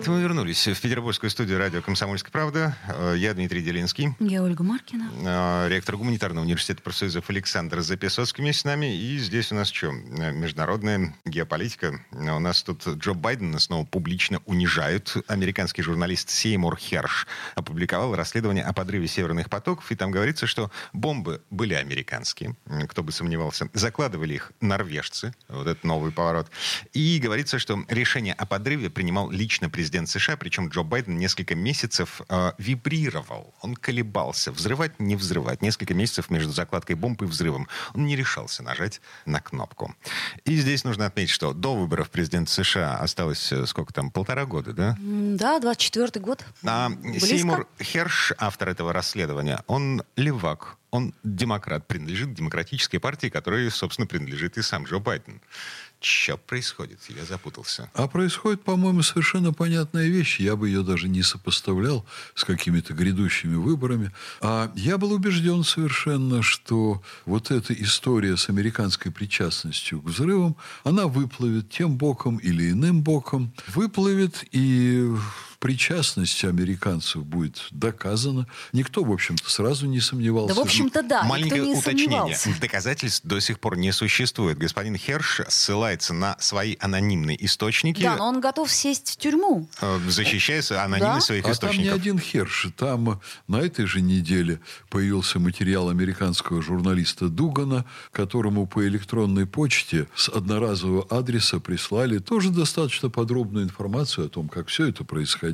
Это мы вернулись в петербургскую студию радио «Комсомольская правда». Э, Я Дмитрий Делинский. Я Ольга Маркина. Э, Ректор гуманитарного университета профсоюзов Александр Записоцкий вместе с нами. И здесь у нас что? Э, Международная геополитика. У нас тут Джо Байдена снова публично унижают. Американский журналист Сеймур Херш опубликовал расследование о подрыве северных потоков. И там говорится, что бомбы были американские. Кто бы сомневался. Закладывали их норвежцы. Вот это новый поворот. И говорится, что решение о подрыве принимал лично президент США, причем Джо Байден несколько месяцев э, вибрировал, он колебался, взрывать, не взрывать. Несколько месяцев между закладкой бомб и взрывом. Он не решался нажать на кнопку. И здесь нужно отметить, что до выборов президента США осталось э, сколько там, полтора года, да? Да, 24-й год. А Близко. Сеймур Херш, автор этого расследования, он левак, он демократ, принадлежит демократической партии, которой, собственно, принадлежит и сам Джо Байден. Что происходит? Я запутался. А происходит, по-моему, совершенно понятная вещь. Я бы ее даже не сопоставлял с какими-то грядущими выборами. А я был убежден совершенно, что вот эта история с американской причастностью к взрывам, она выплывет тем боком или иным боком. Выплывет и причастность американцев будет доказана. Никто, в общем-то, сразу не сомневался. Да, в общем-то, да, Маленькое никто не уточнение. сомневался. Доказательств до сих пор не существует. Господин Херш ссылается на свои анонимные источники, Да, но он готов сесть в тюрьму. э, защищая анонимность Да. своих А там источников. не один Херш. Там на этой же неделе появился материал американского журналиста Дугана, которому по электронной почте с одноразового адреса прислали тоже достаточно подробную информацию о том, как все это происходило,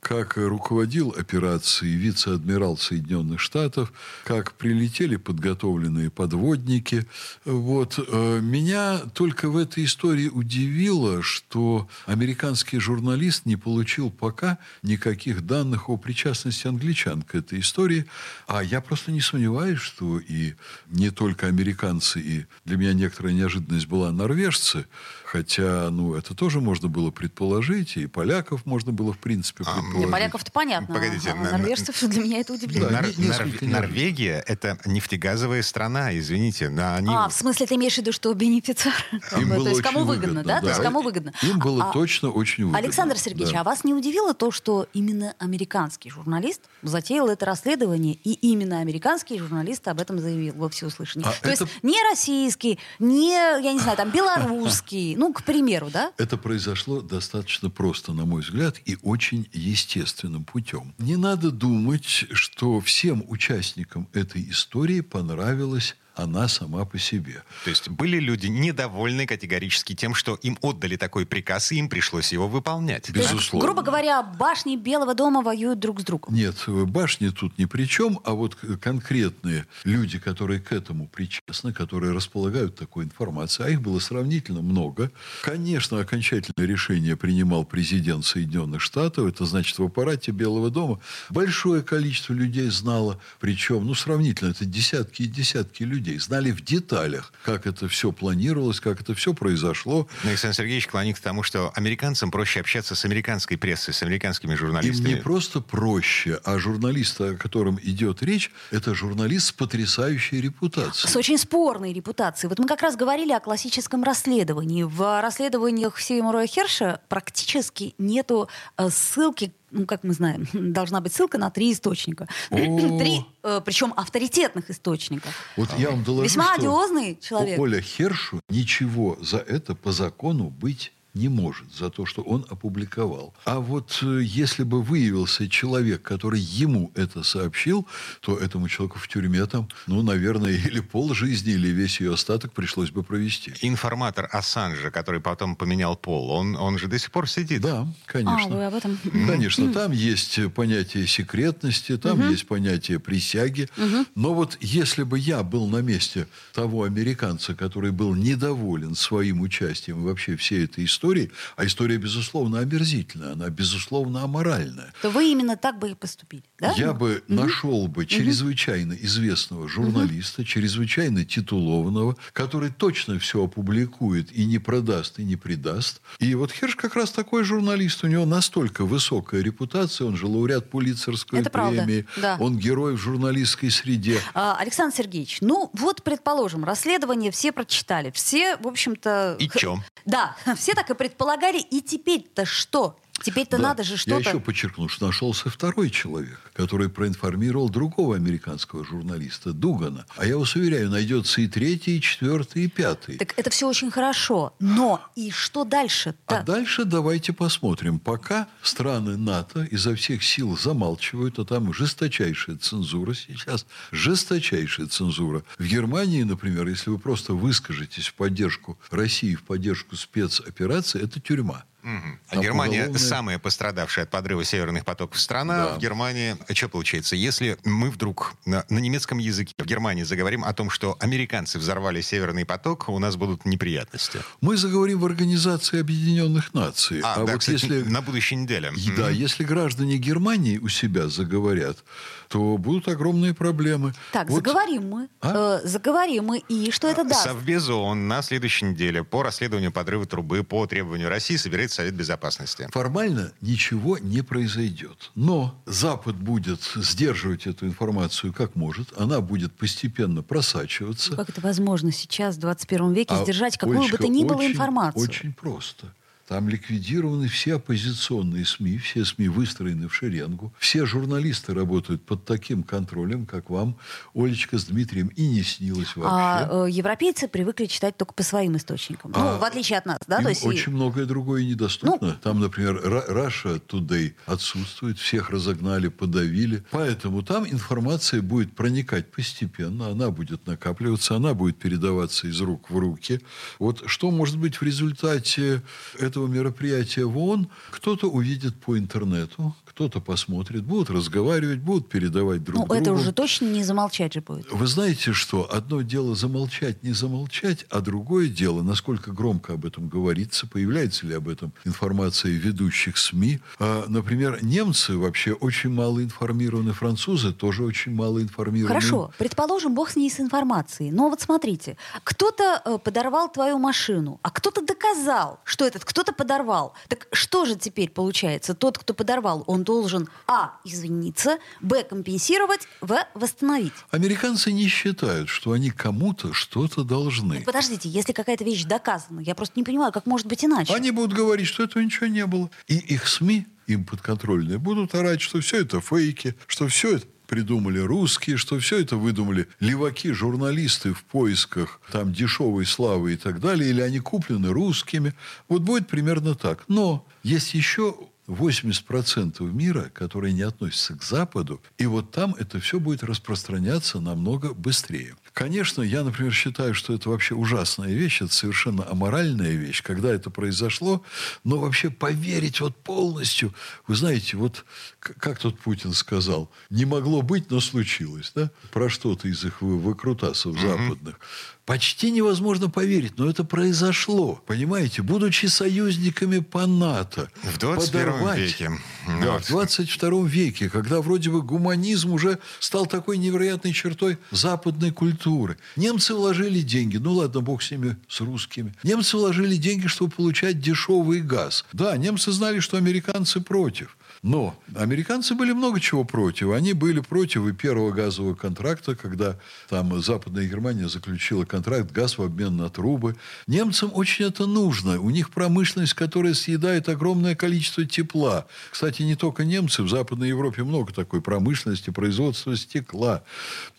как руководил операцией вице-адмирал Соединенных Штатов, как прилетели подготовленные подводники. Вот. Э, Меня только в этой истории удивило, что американский журналист не получил пока никаких данных о причастности англичан к этой истории. А я просто не сомневаюсь, что и не только американцы, и для меня некоторая неожиданность была норвежцы, хотя, ну, это тоже можно было предположить, и поляков можно было, в принципе, А, предположить. Для поляков-то понятно. Погодите, а на- норвежцев для меня это удивление. Да, Нор- не- несколько Нор- неожиданно. Норвегия это нефтегазовая страна, извините. на- они- А, в смысле, ты имеешь в виду, что бенефициар? Им То было есть кому выгодно, да? То есть кому выгодно? Им было А, точно очень выгодно. Александр Сергеевич, Да. а вас не удивило то, что именно американский журналист затеял это расследование, и именно американский журналист об этом заявил во всеуслышание? А то это- есть не российский, не, я не знаю, там, белорусский, ну, к примеру, да? Это произошло достаточно просто, на мой взгляд, и очень естественным путем. Не надо думать, что всем участникам этой истории понравилась она сама по себе. То есть были люди недовольны категорически тем, что им отдали такой приказ, и им пришлось его выполнять. Безусловно. грубо говоря, башни Белого дома воюют друг с другом. Нет, башни тут ни при чем, а вот конкретные люди, которые к этому причастны, которые располагают такой информацией, а их было сравнительно много. Конечно, окончательное решение принимал президент Соединенных Штатов, это значит в аппарате Белого дома большое количество людей знало, причем, ну, сравнительно, это десятки и десятки людей, знали в деталях, как это все планировалось, как это все произошло. Но Александр Сергеевич клонит к тому, что американцам проще общаться с американской прессой, с американскими Им журналистами. не просто проще, а журналист, о котором идет речь, это журналист с потрясающей репутацией. С очень спорной репутацией. Вот мы как раз говорили о классическом расследовании. В расследованиях Сеймура Херша практически нету э, ссылки ну, как мы знаем, должна быть ссылка на три источника. Три, э, причем авторитетных источников. Вот я вам доложу, Весьма одиозный человек. Оля Хершу ничего за это по закону быть не может за то, что он опубликовал. А вот э, если бы выявился человек, который ему это сообщил, то этому человеку в тюрьме там, ну, наверное, или пол жизни, или весь ее остаток пришлось бы провести. Информатор Ассанжа, который потом поменял пол, он, он же до сих пор сидит. Да, А, конечно. вы об этом? Конечно, там есть понятие секретности, там есть понятие присяги. Но вот если бы я был на месте того американца, который был недоволен своим участием и вообще всей этой истории, истории, а история, безусловно, омерзительная, она, безусловно, аморальная. То вы именно так бы и поступили, да? Я бы угу. нашел бы чрезвычайно известного журналиста, угу. чрезвычайно титулованного, который точно все опубликует и не продаст, и не предаст. И вот Херш как раз такой журналист. У него настолько высокая репутация, он же лауреат Пулитцерской Это премии, да. он герой в журналистской среде. А, Александр Сергеевич, ну вот, предположим, расследование все прочитали, все, в общем-то... И чем? Да, все так и предполагали, и теперь-то что? Теперь-то да. надо же что-то... Я еще подчеркну, что нашелся второй человек, который проинформировал другого американского журналиста, Дугана. А я вас уверяю, найдется и третий, и четвертый, и пятый. Так это все очень хорошо. Но и что дальше -то? А дальше давайте посмотрим. Пока страны НАТО изо всех сил замалчивают, а там жесточайшая цензура сейчас, жесточайшая цензура. В Германии, например, если вы просто выскажетесь в поддержку России, в поддержку спецоперации, это тюрьма. Угу. А Германия уголовная... самая пострадавшая от подрыва северных потоков страна. Да. В Германии что получается? Если мы вдруг на, на немецком языке в Германии заговорим о том, что американцы взорвали северный поток, у нас будут неприятности. Мы заговорим в Организации Объединенных Наций. А, а да, вот кстати, если на будущей неделе. Да, mm если граждане Германии у себя заговорят, то будут огромные проблемы. Так, вот... заговорим мы. А? Э, заговорим мы. И что это даст? Совбезу он на следующей неделе по расследованию подрыва трубы по требованию России собирается Совет Безопасности. Формально ничего не произойдет. Но Запад будет сдерживать эту информацию как может. Она будет постепенно просачиваться. Ну, как это возможно сейчас, в 21 веке, а, сдержать какую Олечка, бы то ни было очень, информацию? Очень просто. Там ликвидированы все оппозиционные СМИ, все СМИ выстроены в шеренгу. Все журналисты работают под таким контролем, как вам, Олечка, с Дмитрием, и не снилось вообще. А э, европейцы привыкли читать только по своим источникам. Ну, а ну, в отличие от нас, да? То есть очень и... многое другое недоступно. Ну... Там, например, Russia Today отсутствует, всех разогнали, подавили. Поэтому там информация будет проникать постепенно, она будет накапливаться, она будет передаваться из рук в руки. Вот что может быть в результате этого этого мероприятия в ООН кто-то увидит по интернету, кто-то посмотрит, будут разговаривать, будут передавать друг ну, другу. это уже точно не замолчать же будет. Вы знаете что? Одно дело замолчать, не замолчать, а другое дело, насколько громко об этом говорится, появляется ли об этом информация ведущих СМИ. А, например, немцы вообще очень мало информированы, французы тоже очень мало информированы. Хорошо, предположим, бог с ней с информацией. Но вот смотрите, кто-то э, подорвал твою машину, а кто-то доказал, что этот кто-то подорвал. Так что же теперь получается? Тот, кто подорвал, он должен, а, извиниться, б, компенсировать, в, восстановить. Американцы не считают, что они кому-то что-то должны. Так подождите, если какая-то вещь доказана, я просто не понимаю, как может быть иначе. Они будут говорить, что этого ничего не было. И их СМИ им подконтрольные будут орать, что все это фейки, что все это придумали русские, что все это выдумали леваки, журналисты в поисках там дешевой славы и так далее, или они куплены русскими. Вот будет примерно так. Но есть еще 80% мира, которые не относятся к Западу, и вот там это все будет распространяться намного быстрее. Конечно, я, например, считаю, что это вообще ужасная вещь, это совершенно аморальная вещь, когда это произошло, но вообще поверить вот полностью, вы знаете, вот как тут Путин сказал, не могло быть, но случилось, да, про что-то из их выкрутасов mm-hmm. западных. Почти невозможно поверить, но это произошло. Понимаете, будучи союзниками по НАТО. В 21 подорвать, веке. Да, вот. в 22 веке, когда вроде бы гуманизм уже стал такой невероятной чертой западной культуры. Немцы вложили деньги, ну ладно, бог с ними, с русскими. Немцы вложили деньги, чтобы получать дешевый газ. Да, немцы знали, что американцы против. Но американцы были много чего против. Они были против и первого газового контракта, когда там Западная Германия заключила контракт, газ в обмен на трубы. Немцам очень это нужно. У них промышленность, которая съедает огромное количество тепла. Кстати, не только немцы, в Западной Европе много такой промышленности, производства стекла.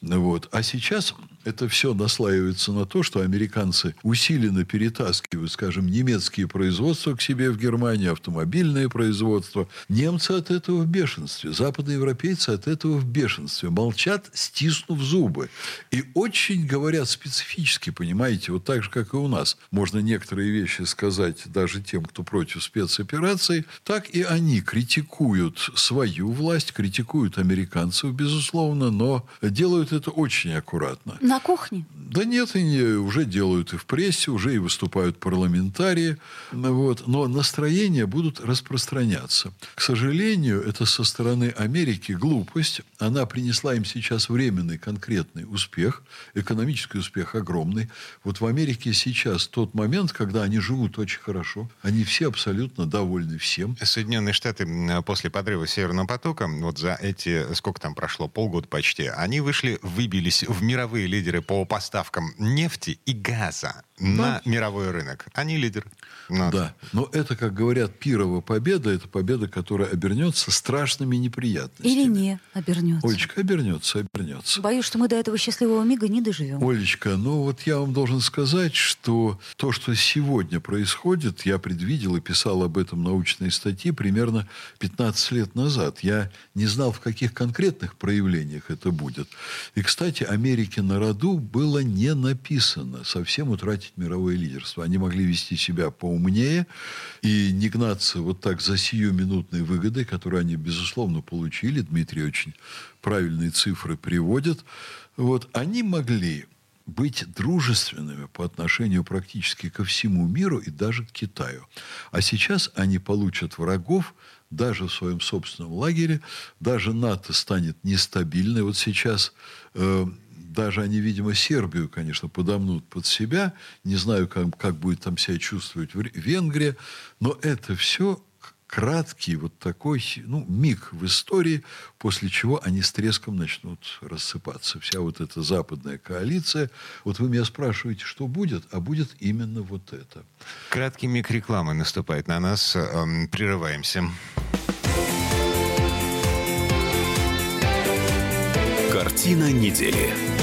Вот. А сейчас это все наслаивается на то, что американцы усиленно перетаскивают, скажем, немецкие производства к себе в Германию, автомобильное производство. Немцы от этого в бешенстве, западноевропейцы от этого в бешенстве. Молчат, стиснув зубы. И очень говорят специфически, понимаете, вот так же, как и у нас. Можно некоторые вещи сказать даже тем, кто против спецопераций, так и они критикуют свою власть, критикуют американцев, безусловно, но делают это очень аккуратно. На кухне? Да нет, они уже делают и в прессе, уже и выступают парламентарии. Вот. Но настроения будут распространяться. К сожалению, это со стороны Америки глупость. Она принесла им сейчас временный конкретный успех, экономический успех огромный. Вот в Америке сейчас тот момент, когда они живут очень хорошо. Они все абсолютно довольны всем. Соединенные Штаты после подрыва Северного потока, вот за эти, сколько там прошло, полгода почти, они вышли, выбились в мировые лидеры по поставкам поставкам нефти и газа да. на мировой рынок. Они лидер. Ну. Да. Но это, как говорят, пирова победа, это победа, которая обернется страшными неприятностями. Или не обернется. Олечка, обернется, обернется. Боюсь, что мы до этого счастливого мига не доживем. Олечка, ну вот я вам должен сказать, что то, что сегодня происходит, я предвидел и писал об этом научные статьи примерно 15 лет назад. Я не знал, в каких конкретных проявлениях это будет. И, кстати, Америке на роду было не написано совсем утратить мировое лидерство. Они могли вести себя поумнее и не гнаться вот так за сиюминутной выгодой, которую они, безусловно, получили. Дмитрий очень правильные цифры приводит. Вот они могли быть дружественными по отношению практически ко всему миру и даже к Китаю. А сейчас они получат врагов даже в своем собственном лагере, даже НАТО станет нестабильной. Вот сейчас э, даже они, видимо, Сербию, конечно, подомнут под себя. Не знаю, как, как будет там себя чувствовать Венгрия. Но это все краткий вот такой ну, миг в истории, после чего они с треском начнут рассыпаться. Вся вот эта западная коалиция. Вот вы меня спрашиваете, что будет, а будет именно вот это. Краткий миг рекламы наступает на нас. Эм, прерываемся. Картина недели.